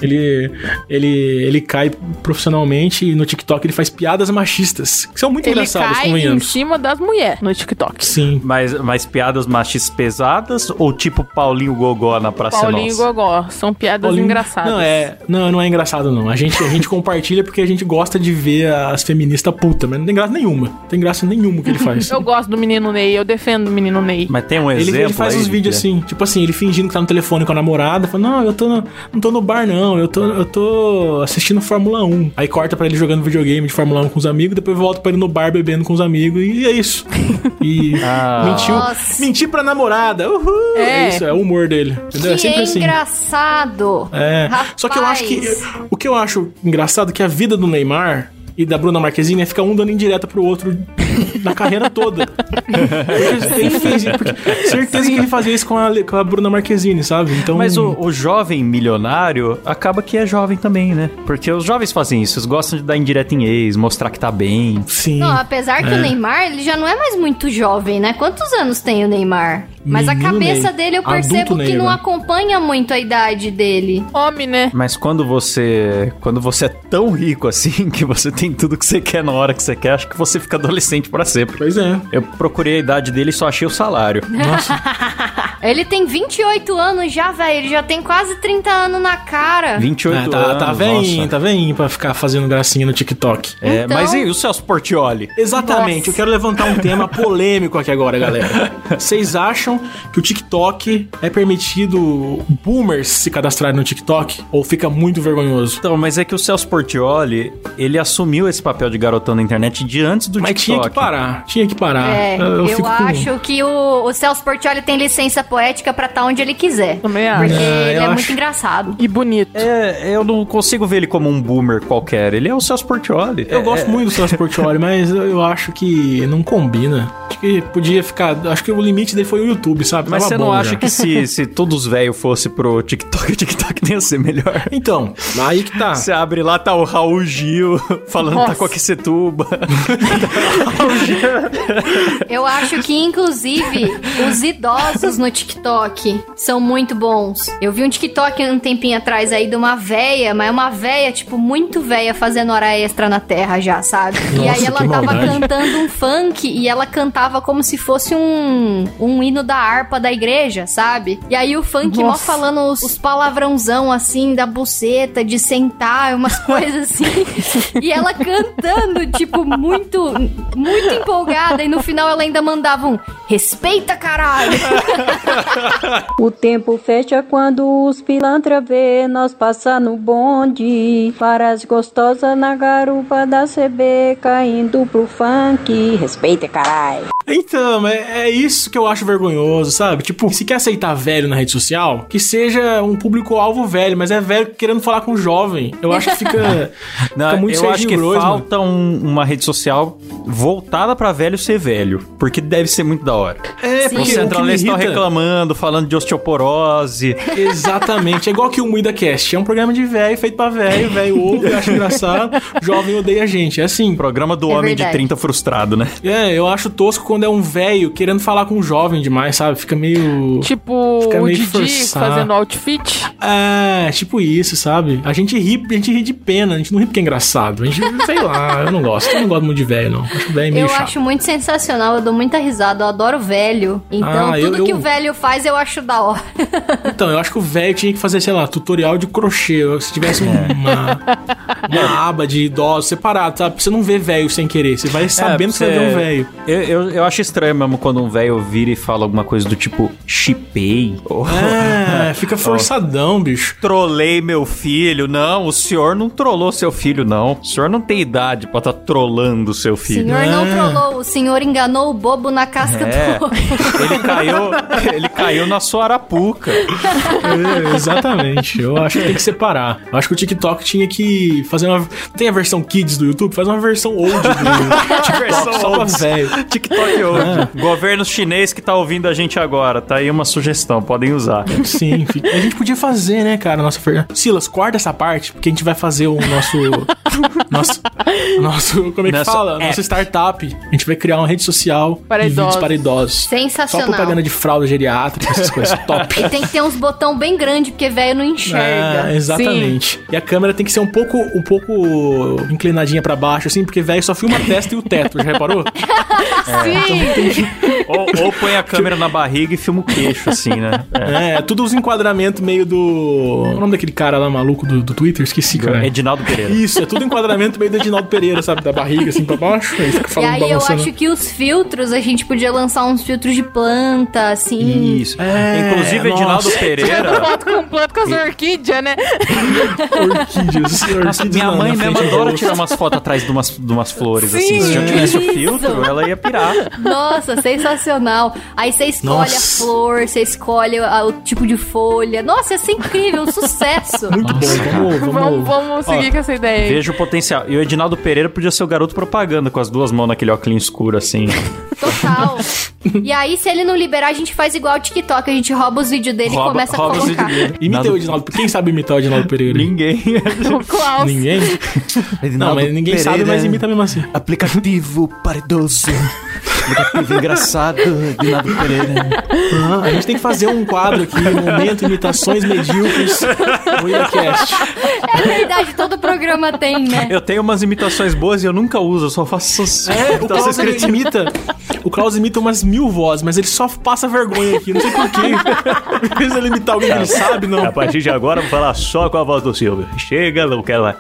ele, ele, ele cai profissionalmente e no TikTok ele faz piadas machistas. Que são muito Ele engraçadas, cai em convenhamos. cima das mulheres no TikTok. Sim. Mas, mas piadas machistas pesadas ou tipo Paulinho Gogó na Praça Paulinho e Nossa? Gogó. São piadas Paulinho- engraçadas. Não, é, não, não é engraçado, não. A gente, a gente compartilha porque a gente gosta de ver as feministas puta, mas não tem graça nenhuma. Não tem graça nenhuma que ele faz. Eu gosto do menino Ney, eu defendo o menino Ney. Mas tem um Ele, exemplo ele faz aí uns de vídeos assim, tipo assim, ele fingindo que tá no telefone com a namorada, fala, não, eu tô no, não tô no bar, não, eu tô, eu tô assistindo Fórmula 1. Aí corta pra ele jogando videogame de Fórmula 1 com os amigos, depois volta pra ele no bar bebendo com os amigos, e é isso. E Ah. mentiu, Nossa. mentir pra namorada, uhul! É. É. isso, é o humor dele. Entendeu? é Que sempre assim. engraçado. É. Só que eu acho que. Rapaz. O que eu acho engraçado é que a vida do Neymar e da Bruna Marquezine é ficar um dando indireta pro outro na carreira toda. Ele fez certeza que ele fazia isso com a, com a Bruna Marquezine, sabe? Então. Mas o, o jovem milionário acaba que é jovem também, né? Porque os jovens fazem isso, eles gostam de dar indireta em ex, mostrar que tá bem. Sim. Não, apesar que É. o Neymar, ele já não é mais muito jovem, né? Quantos anos tem o Neymar? Mas a cabeça Ney. dele eu Adulto percebo Ney, que não né? acompanha muito a idade dele. Homem, né? Mas quando você. Quando você é tão rico assim, que você tem tudo que você quer na hora que você quer, acho que você fica adolescente pra sempre. Pois é. Eu procurei a idade dele e só achei o salário. Ele tem 28 anos já, velho. Ele já tem quase 30 anos na cara. 28 É, tá, anos. tá veinho, tá veinho pra ficar fazendo gracinha no TikTok. É, Então- Mas e o Celso Portioli? Exatamente, Nossa. eu quero levantar um tema polêmico aqui agora, galera. Vocês acham que o TikTok é permitido boomers se cadastrarem no TikTok? Ou fica muito vergonhoso? Então, mas é que o Celso Portioli, ele assumiu esse papel de garotão na internet de antes do Mas tinha TikTok. que parar, tinha que parar. É, eu, fico com- acho que o, o Celso Portioli tem licença poética pra estar onde ele quiser. Também acho. Porque É, ele é acho. muito engraçado. E bonito. É, eu não consigo ver ele como um boomer qualquer. Ele é o Celso Portioli. Eu É, gosto muito do Celso Portioli, mas eu, eu acho que não combina. Acho que podia ficar. Acho que o limite dele foi o YouTube, sabe? Mas Tava você não acha já. que se, se todos os velhos fossem pro TikTok, o TikTok nem ia ser melhor? Então, aí que tá. Você abre lá, tá o Raul Gil falando que tá Nossa. com a Quecetuba. Eu acho que, inclusive, os idosos no TikTok são muito bons. Eu vi um TikTok um tempinho atrás aí de uma véia, mas é uma véia, tipo, muito véia fazendo hora extra na terra já, sabe? e Nossa, aí ela tava maldade. cantando um funk e ela cantava como se fosse um, um hino da harpa da igreja, sabe? E aí o funk mó Nossa. falando os, os palavrãozão assim, da buceta, de sentar, umas coisas assim. e ela cantando, tipo, muito, muito empolgada. E no final ela ainda mandava um respeita, caralho. O tempo fecha quando os pilantra vê nós passar no bonde. Para as gostosas na garupa da CB caindo pro funk. Respeita, carai. Então, é, é isso que eu acho vergonhoso, sabe? Tipo, se quer aceitar velho na rede social, que seja um público-alvo velho, mas é velho querendo falar com jovem. Eu acho que fica, Não, fica muito eu acho que Groisman. falta um- uma rede social voltada pra velho ser velho. Porque deve ser muito da hora. É, Sim. Porque o centralistas estão irrita... reclamando, falando de osteoporose. Exatamente. É igual que o Muida Cast. É um programa de velho, feito pra velho. Velho ouve, acha engraçado. Jovem odeia a gente. É assim. Programa do É homem verdade. de 30 frustrado, né? É, eu acho tosco quando é um velho querendo falar com um jovem demais, sabe? Fica meio... Tipo Fica o meio Didi forçado. fazendo outfit. É, tipo isso, sabe? A gente ri, a gente ri de pena, a gente não ri porque é engraçado. A gente, sei lá, eu não gosto. Eu não gosto muito de velho, não. Acho velho meio Eu chato. acho muito sensacional, eu dou muita risada, eu adoro velho. Então, Ah, eu- tudo que eu- o velho faz eu acho da hora. Então, eu acho que o velho tinha que fazer, sei lá, tutorial de crochê. Se tivesse uma, uma aba de idosos separado, sabe? Pra você não ver velho sem querer. Você vai sabendo que você vai ver um velho. Eu, eu, eu acho estranho mesmo quando um velho vira e fala alguma coisa do tipo chipei. Ou É, fica forçadão, bicho. trolei meu filho. Não, o senhor não trollou seu filho, não. O senhor não tem idade pra estar tá trolando seu O filho. senhor não trollou, o senhor enganou o bobo na casca É, do ovo. ele caiu, ele caiu na sua arapuca. É, exatamente. Eu acho que tem que separar. Eu acho que o TikTok tinha que fazer uma. Tem a versão Kids do YouTube? Faz uma versão old do TikTok Versão só pra old. velho. TikTok hoje. Governo chinês que tá ouvindo a gente agora. Tá aí uma sugestão, podem usar. Sim, fica- a gente podia fazer, né, cara? Nossa, fer- Silas, corta essa parte, porque a gente vai fazer o nosso. nosso. Nosso. Como é que Nosso fala? app. Nossa startup. A gente vai criar uma rede social Para vídeos idosos. para idosos. Só Sensacional. propaganda de fralda geriátrica, essas coisas. Top. E tem que ter uns botão bem grande, porque velho não enxerga. É, exatamente. E a câmera tem que ser um pouco, um pouco inclinadinha pra baixo, assim, porque velho só filma a testa e o teto, já reparou? Sim! Ou, ou põe a câmera na barriga e filma o queixo, assim, né? É. É, tudo os enquadramentos meio do. Qual é o nome daquele cara lá maluco do, do Twitter? Esqueci, cara. Edinaldo Pereira. Isso, é tudo enquadramento meio do Edinaldo Pereira, sabe? Da barriga assim pra baixo. Aí fica E falando aí eu balançando. acho que os filtros, a gente podia lançar uns filtros de planta, assim. Isso. É, Inclusive, Edinaldo nossa. Tirando Pereira. foto com planta com as orquídeas, né? Orquídeas. Nossa, orquídeas minha na- mãe mesmo adora tirar umas fotos atrás de umas, de umas flores, assim. Sim. Se já tivesse o filtro, ela ia pirar. Nossa, sensacional. Aí você escolhe Nossa. a flor, você escolhe a- o tipo de folha. Nossa, ia ser incrível, um sucesso. Muito bom, vamos, vamos. Vamos, vamos seguir com essa ideia aí. Vejo o potencial. E o Edinaldo Pereira podia ser o garoto propaganda com as duas mãos naquele óculos escuro, assim. Total. E aí, se ele não liberar, a gente faz igual o TikTok. A gente rouba os vídeos dele Rouba- e começa rouba a os colocar. vídeos dele. Imita Nada- o Edinaldo. Quem sabe imitar o Edinaldo Pereira? Ninguém. O Klaus. Ninguém? Não, mas ninguém sabe, mas imita mesmo assim. Aplicativo para engraçado, Edinaldo Pereira. Ah, a gente tem que fazer um quadro aqui, momento imitações medíocres no IdaCast. É verdade, todo programa tem, né? Eu tenho umas imitações boas e eu nunca uso, eu só faço essas É, o Klaus ele imita. O Klaus imita umas mil vozes, mas ele só passa vergonha aqui, não sei porquê. Vezes ele imitar alguém que ele sabe, não. A partir de agora, eu vou falar só com a voz do Silvio. Chega, não quero mais.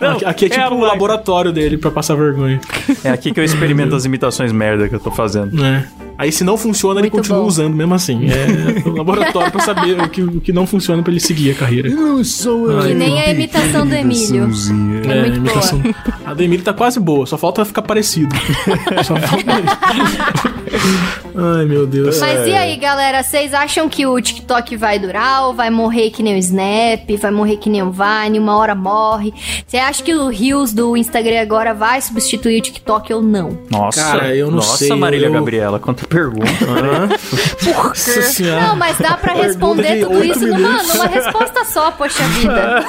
Não, Aqui, aqui é tipo o mais. laboratório dele pra passar vergonha. É aqui que eu experimento as imitações merda que eu tô fazendo. né? Aí se não funciona, ele Muito continua bom. usando mesmo assim. É o laboratório pra saber o que, o que não funciona pra ele seguir a carreira. Não, só uma Que nem a imitação do Emílio. imitaçãozinha. É muito a imitação. A do Emílio tá quase boa, só falta ficar parecido. só falta isso. Ai, meu Deus. Mas e aí, galera? Vocês acham que o TikTok vai durar ou vai morrer que nem o Snap? Vai morrer que nem o Vine? Uma hora morre? Você acha que o Reels do Instagram agora vai substituir o TikTok ou não? Nossa, Cara, eu não Nossa, sei, Marília eu- Gabriela, pergunta. Nossa senhora. Não, mas dá pra responder tudo isso numa, minutos. numa resposta só, poxa vida.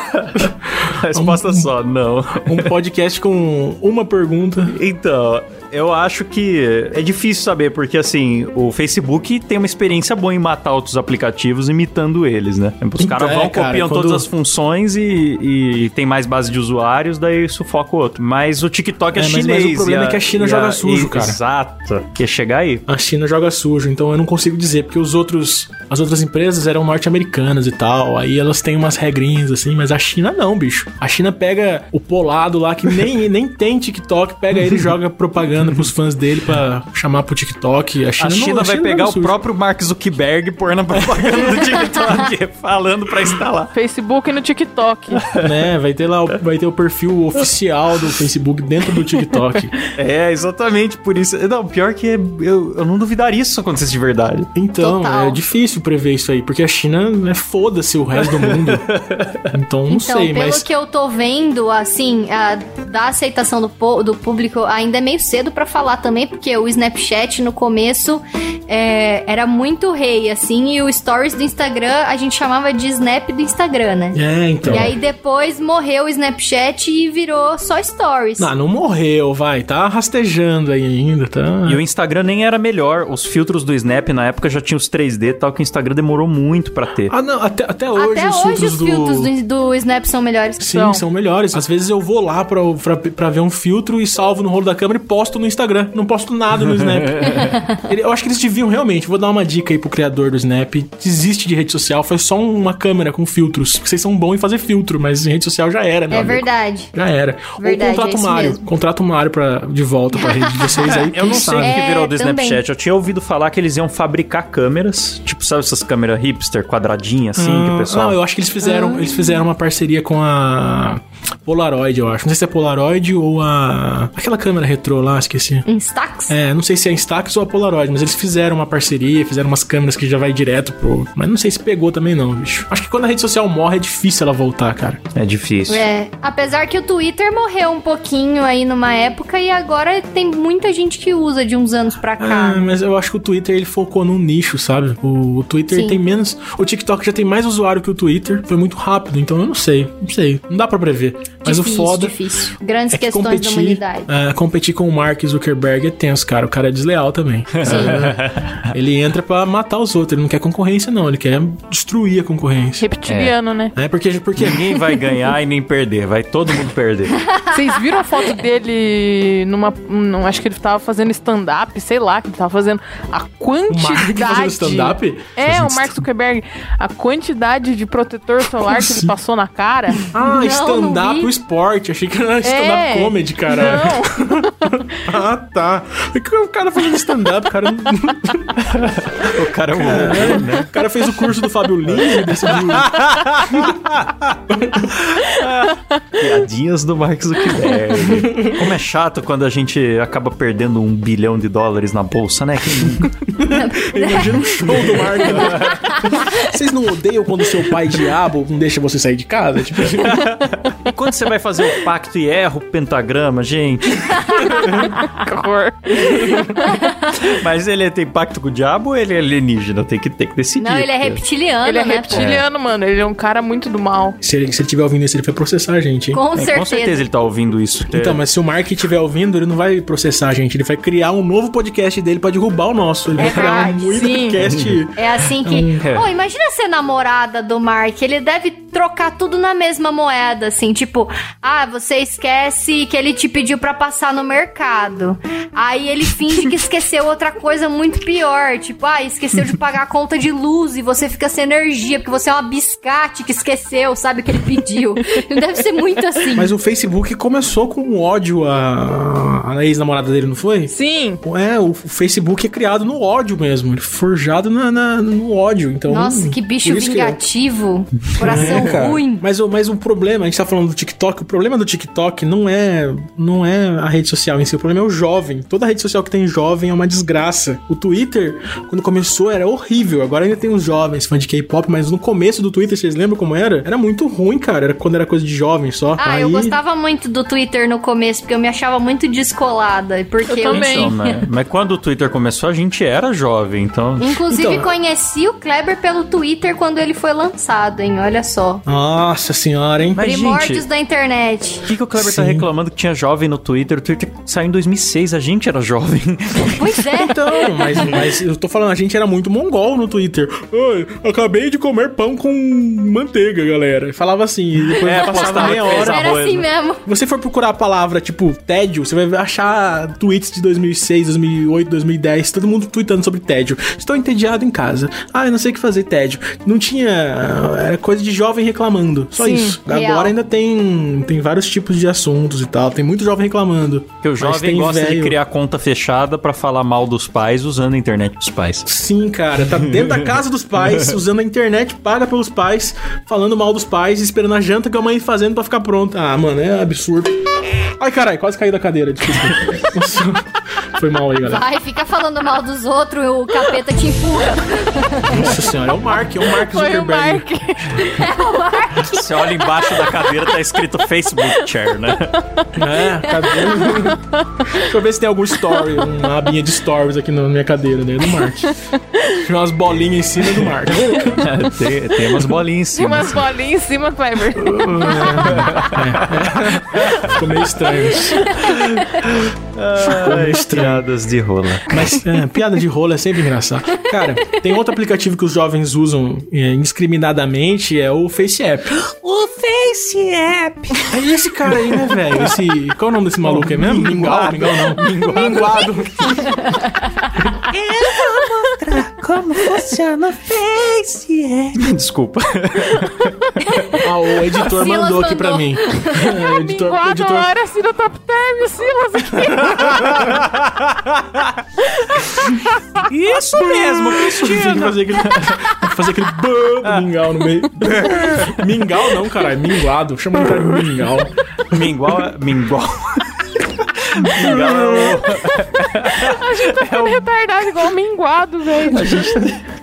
Resposta só, não. Um podcast com uma pergunta. Então, eu acho que é difícil saber, porque assim, o Facebook tem uma experiência boa em matar outros aplicativos imitando eles, né? Os Então, caras é, vão, cara, copiam quando- todas as funções e, e tem mais base de usuários, daí sufoca o outro. Mas o TikTok é, É, mas- mas chinês. o problema e é que a China joga sujo, e- cara. Exato. Que é chegar aí. A China joga sujo, então eu não consigo dizer, porque os outros, as outras empresas eram norte-americanas e tal, aí elas têm umas regrinhas assim, mas a China não, bicho. A China pega o polado lá que nem, nem tem TikTok, pega ele e joga propaganda pros fãs dele pra chamar pro TikTok. A China, A não- China vai pegar joga o sujo. próprio Mark Zuckerberg e pôr na propaganda do TikTok, falando pra instalar. Facebook no TikTok. né? Vai ter lá, o- vai ter o perfil oficial do Facebook dentro do TikTok. É, exatamente, por isso. Não, pior que é- eu, eu não duvidaria isso acontecesse de verdade. Então, Total. é difícil prever isso aí, porque a China é foda-se o resto do mundo. Então, não então, sei, pelo mas que eu tô vendo, assim, a, da aceitação do, do público, ainda é meio cedo pra falar também, porque o Snapchat no começo é, era muito rei, assim, e o Stories do Instagram a gente chamava de Snap do Instagram, né? É, então. E aí depois morreu o Snapchat e virou só Stories. Não, não morreu, vai. Tá rastejando aí ainda, tá? E o Instagram nem era melhor. Os filtros do Snap na época já tinham os 3D e tal, que o Instagram demorou muito pra ter. Ah, não, até, até hoje Até os hoje filtros os do... filtros do, do Snap são melhores que Sim, São. são melhores. Às vezes eu vou lá pra, pra, pra ver um filtro e salvo no rolo da câmera e posto no Instagram. Não posto nada no Snap. Ele- eu acho que eles deviam realmente, vou dar uma dica aí pro criador do Snap. Desiste de rede social, faz só uma câmera com filtros. Porque vocês são bons em fazer filtro, mas em rede social já era, né? É verdade. Já era. Verdade, Ou contrata é o Mário. Contrata o Mário pra, de volta pra rede de vocês aí. Eu não sei o sabe? que virou É, do também. Snapchat. Eu tinha ouvido falar que eles iam fabricar câmeras, tipo, sabe essas câmeras hipster, quadradinhas, assim, que o Ah, pessoal... Não, eu acho que eles fizeram, Ah. eles fizeram uma parceria com a Polaroid, eu acho. Não sei se é Polaroid ou a. Aquela câmera retrô lá, esqueci. Instax? É, não sei se é a Instax ou a Polaroid, mas eles fizeram uma parceria, fizeram umas câmeras que já vai direto pro. Mas não sei se pegou também, não, bicho. Acho que quando a rede social morre é difícil ela voltar, cara. É difícil. É, apesar que o Twitter morreu um pouquinho aí numa época e agora tem muita gente que usa de uns anos pra cá. Ah, mas eu acho que o Twitter ele focou num nicho, sabe? O, o Twitter Sim. tem menos. O TikTok já tem mais usuário que o Twitter. Foi muito rápido, então eu não sei. Não sei. Não dá pra prever. Mas difícil, o foda. difícil. Grandes É que questões da competir, humanidade. é, competir com o Mark Zuckerberg é tenso, cara. O cara é desleal também. ele entra pra matar os outros. Ele não quer concorrência, não. Ele quer destruir a concorrência. Reptiliano, né? É porque, porque Ninguém vai ganhar e nem perder, vai todo mundo perder. Vocês viram a foto dele numa. Num, acho que ele tava fazendo stand-up, sei lá, que ele tava fazendo. A quantidade. fazendo stand-up? É, o Mark Zuckerberg. A quantidade de protetor solar que ele passou na cara. Ah, Não, stand-up o esporte. Achei que era stand-up É. comedy, cara. Ah, tá. O que o cara fazendo stand-up, cara? O cara é um né? O cara fez o curso do Fábio Lins e decidiu. Piadinhas do Mark Zuckerberg. Como é chato quando a gente acaba perdendo um bilhão de dólares na bolsa, né? Imagina um show do Mark. né? Vocês não odeiam quando seu pai diabo não deixa você sair de casa? Tipo, quando você vai fazer o pacto e erra o pentagrama, gente? Mas ele tem pacto com o diabo ou ele é alienígena? Tem que, tem que decidir. Não, ele é reptiliano, Ele é né? reptiliano, mano. Ele é um cara muito do mal. se ele, se ele tiver ouvindo isso, ele vai processar a gente, hein? Com, É, certeza. com certeza ele tá ouvindo isso. Então, mas se o Mark estiver ouvindo, ele não vai processar a gente. Ele vai criar um novo podcast dele pra derrubar o nosso. Ele vai criar um sim. podcast. É assim que. É. Pô, imagina ser namorada do Mark. Ele deve trocar tudo na mesma moeda, assim. Tipo, ah, você esquece que ele te pediu pra passar no mercado. Aí ele finge que esqueceu outra coisa muito pior. Tipo, ah, esqueceu de pagar a conta de luz e você fica sem energia, porque você é uma biscate que esqueceu, sabe, o que ele pediu. Deve ser muito assim. Mas o Facebook começou com ódio à, à ex-namorada dele, não foi? Sim. É, o, Facebook é criado no ódio mesmo. Ele é forjado na, na- no ódio. Então, Nossa, que bicho por isso que é. vingativo. Coração É, ruim. Mas, o- mas o problema, a gente tá falando do TikTok, o problema do TikTok não é, não é a rede social em si, o problema é o jovem. Toda rede social que tem jovem é uma desgraça. O Twitter, quando começou, era horrível. Agora ainda tem os jovens, fã de K-pop, mas no começo do Twitter, vocês lembram como era? Era muito ruim, cara. Era quando era coisa de jovem só. Ah, eu gostava muito do Twitter no começo, porque eu me achava muito descolada. Porque Eu também. Então, mas, mas quando o Twitter começou, a gente era jovem, então. Inclusive, Então- conheci o Kleber pelo Twitter quando ele foi lançado, hein? Olha só. Nossa senhora, hein? Mas, Primórdios gente, da internet. o que, que o Kleber tá Sim. reclamando que tinha jovem no Twitter? O Twitter saiu em 2006, a gente era jovem. Pois é. Então, mas, mas eu tô falando, a gente era muito mongol no Twitter. Ai, acabei de comer pão com manteiga, galera. Falava assim, e depois É, passava meia hora. Era assim mesmo. você for procurar a palavra, tipo, tédio, você vai achar tweets de 2006, 2008, 2010, todo mundo tweetando sobre tédio. Estou entediado em casa. Ah, eu não sei o que fazer, tédio. Não tinha... Era coisa de jovem reclamando. Só Sim, isso. real. Agora ainda tem, tem vários tipos de assuntos e tal. Tem muito jovem reclamando. Porque o jovem tem gosta de velho- criar conta fechada pra falar mal dos pais usando a internet dos pais. Sim, cara, tá dentro da casa dos pais, usando a internet paga pelos pais, falando mal dos pais, esperando a janta que a mãe fazendo pra ficar pronta. Ah, mano, é absurdo. Ai, caralho, quase caí da cadeira, desculpa. Foi mal aí, galera. Vai, fica falando mal dos outros, o capeta te empurra. Nossa senhora, é o Mark, é o Mark Foi o Zuckerberg. Mark. Você olha embaixo da cadeira, tá escrito Facebook Chair, né? É, cadeira. Deixa eu ver se tem algum story, uma abinha de stories aqui na minha cadeira, né? Do Mark. Tem umas bolinhas em cima do Mark. tem, tem umas bolinhas em Tem cima. umas bolinhas em cima, Kleber. Ficou meio estranho. isso. Ai, piadas de rola. Mas é, piada de rolo é sempre engraçado. Cara, tem outro aplicativo que os jovens usam é, indiscriminadamente, é o Face App. O FaceApp. É esse cara aí, né, velho? Esse. Qual é o nome desse maluco aí mesmo? Mingau? Mingau não. Minguado. Como funciona o FaceApp. Desculpa. Ah, o editor Silas mandou aqui pra mandou. mim. É, o editor, Minguado editor, era assim no top o Silas aqui. Isso mesmo, Tem que Cristina. fazer aquele, tem que fazer aquele bã do mingau no meio. mingau não, caralho. Minguado. Chama o cara de mingau. Mingual. Mingual. Mingual é o. Ficando retardado igual minguado, velho.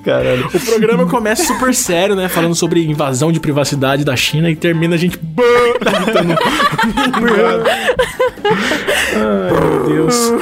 Caralho. O programa começa super sério, né? Falando sobre invasão de privacidade da China e termina a gente gritando mingau. Ai, meu Deus.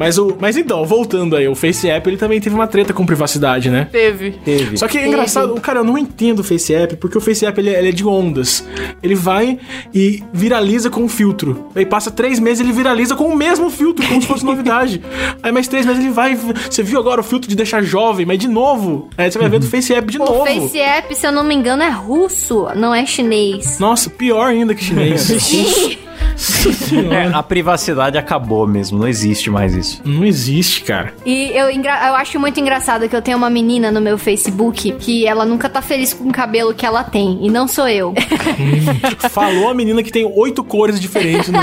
Mas, o, mas então, voltando aí, o FaceApp ele também teve uma treta com privacidade, né? Teve. Teve. Só que é engraçado, cara, eu não entendo o FaceApp, porque o FaceApp ele, é- ele é de ondas. Ele vai e viraliza com um filtro. Aí passa três meses ele viraliza com o mesmo filtro, como se fosse novidade. Aí mais três meses ele vai. Você viu agora o filtro de deixar jovem, mas de novo. Aí você vai ver do FaceApp de O novo. FaceApp, se eu não me engano, é russo, não é chinês. Nossa, pior ainda que chinês. É, a privacidade acabou mesmo, não existe mais isso. Não existe, cara. E eu, eu acho muito engraçado que eu tenho uma menina no meu Facebook que ela nunca tá feliz com o cabelo que ela tem. E não sou eu. Falou a menina que tem oito cores diferentes num,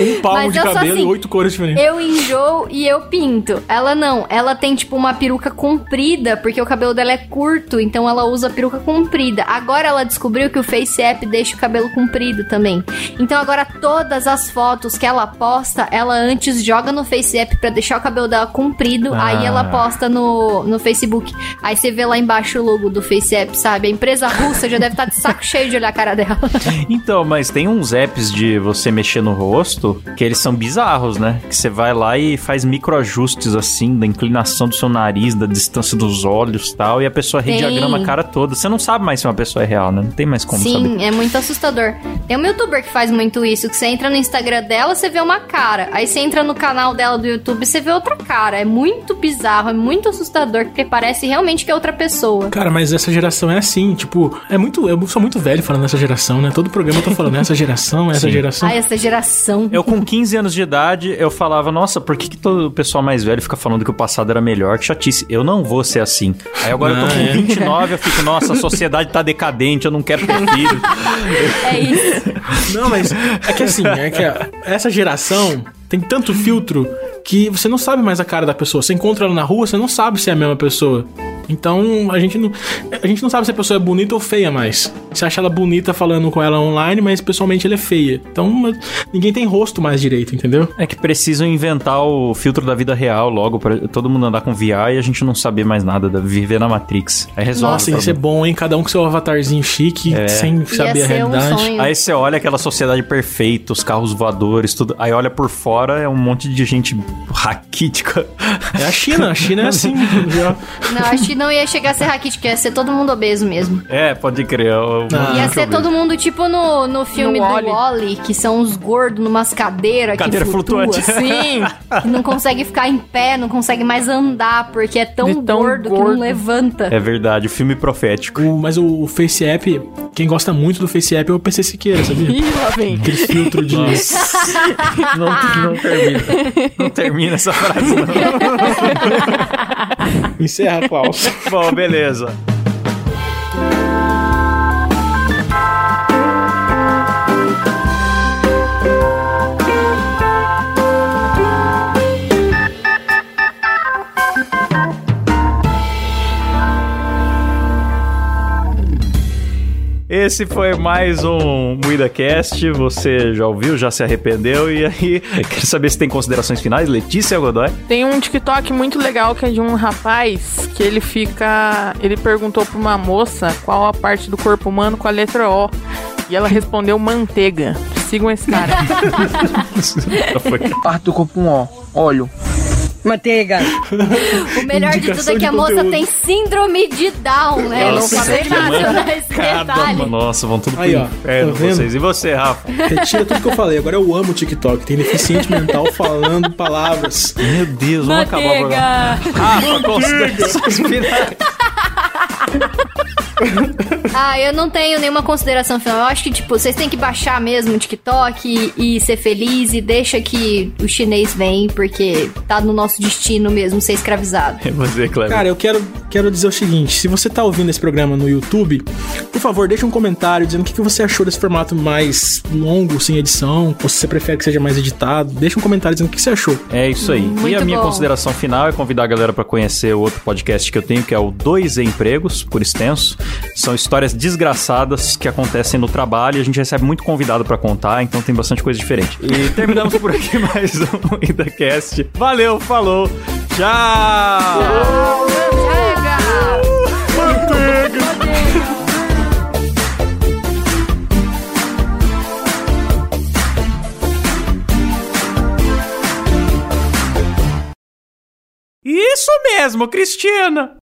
em um palmo Mas de cabelo assim, e oito cores diferentes. Eu enjoo e eu pinto. Ela não. Ela tem, tipo, uma peruca comprida, porque o cabelo dela é curto, então ela usa peruca comprida. Agora ela descobriu que o FaceApp deixa o cabelo comprido também. Então agora todas as fotos que ela posta, ela antes joga no FaceApp pra deixar o cabelo dela comprido, Ah. aí ela posta no, no Facebook. Aí você vê lá embaixo o logo do FaceApp, sabe? A empresa russa já deve estar de saco cheio de olhar a cara dela. Então, mas tem uns apps de você mexer no rosto que eles são bizarros, né? Que você vai lá e faz microajustes assim, da inclinação do seu nariz, da distância dos olhos e tal, e a pessoa rediagrama a cara toda. Você não sabe mais se uma pessoa é real, né? Não tem mais como Sim, saber. é muito assustador. Tem um youtuber que faz muito isso, que você entra no Instagram dela, você vê uma cara. Aí você entra no canal dela do YouTube, você vê outra cara. É muito bizarro, é muito assustador, porque parece realmente que é outra pessoa. Cara, mas essa geração é assim, tipo, é muito. Eu sou muito velho falando essa geração, né? Todo programa eu tô falando essa geração, essa Sim. geração. Ai, essa geração. Eu com 15 anos de idade, eu falava, nossa, por que, que todo o pessoal mais velho fica falando que o passado era melhor? Que chatice. Eu não vou ser assim. Aí agora eu tô Ah, com é? 29, eu fico, nossa, a sociedade tá decadente, eu não quero ter filho. É isso. Não, mas é que assim, é que essa geração tem tanto filtro que você não sabe mais a cara da pessoa. Você encontra ela na rua, você não sabe se é a mesma pessoa. Então, a gente não, a gente não sabe se a pessoa é bonita ou feia mais. Você acha ela bonita falando com ela online, mas pessoalmente ela é feia. Então, ninguém tem rosto mais direito, entendeu? É que precisam inventar o filtro da vida real logo pra todo mundo andar com VR e a gente não saber mais nada, da- viver na Matrix. Aí resolve. Nossa, o ia ser problema. bom, hein? Cada um com seu avatarzinho chique, sem saber a Ia ser um realidade. sonho. Aí você olha aquela sociedade perfeita, os carros voadores, tudo. Aí olha por fora, é um monte de gente raquítica. É a China, a China é assim. Não, acho que não ia chegar a ser raquítico, ia ser todo mundo obeso mesmo. É, pode crer. eu- Ah, Ia ser obeso. todo mundo tipo no, no filme No do. Wally, que são os gordos numas cadeiras Cadeira que flutua, flutuante. assim, que não consegue ficar em pé, não consegue mais andar, porque é tão, tão gordo, que gordo. não levanta. É verdade, o filme profético. O- mas o, o Face App, quem gosta muito do Face App é o PC Siqueira, sabia? Ih, lá vem. Aquele filtro de. Não, não termina. Não termina essa frase, não. Encerra, Klaus. Bom, beleza. Esse foi mais um MuidaCast. Você já ouviu, já se arrependeu. E aí, quero saber se tem considerações finais. Letícia Godoy. Tem um TikTok muito legal que é de um rapaz que ele fica. Ele perguntou pra uma moça qual a parte do corpo humano com a letra O. E ela respondeu manteiga. Sigam esse cara. Parte do corpo com ó. Óleo. Manteiga. O melhor de tudo é que a moça tem síndrome de Down, né? Eu não Nossa, sabia mencionar esse Cada, detalhe. nossa, vão tudo pro Aí, ó, inferno tá vocês. E você, Rafa? Retira tudo que eu falei. Agora eu amo o TikTok. Tem deficiente mental falando palavras. Meu Deus, vamos acabar o programa. Rafa, considerações finais. Ah, eu não tenho nenhuma consideração final. Eu acho que, tipo, vocês têm que baixar mesmo o TikTok e, e ser feliz e deixa que o chinês vem, porque tá no nosso destino mesmo ser escravizado. É você, Cleber. Cara, eu quero, quero dizer o seguinte: se você tá ouvindo esse programa no YouTube, por favor, deixa um comentário dizendo o que, que você achou desse formato mais longo, sem edição, ou se você prefere que seja mais editado. Deixa um comentário dizendo o que você achou. É isso aí. e Muito a minha bom. consideração final é convidar a galera pra conhecer o outro podcast que eu tenho, que é o Dois Empregos, por extenso. São histórias desgraçadas que acontecem no trabalho e a gente recebe muito convidado pra contar, então tem bastante coisa diferente. E terminamos por aqui mais um IdaCast. Valeu, falou, tchau! Isso mesmo, Cristina!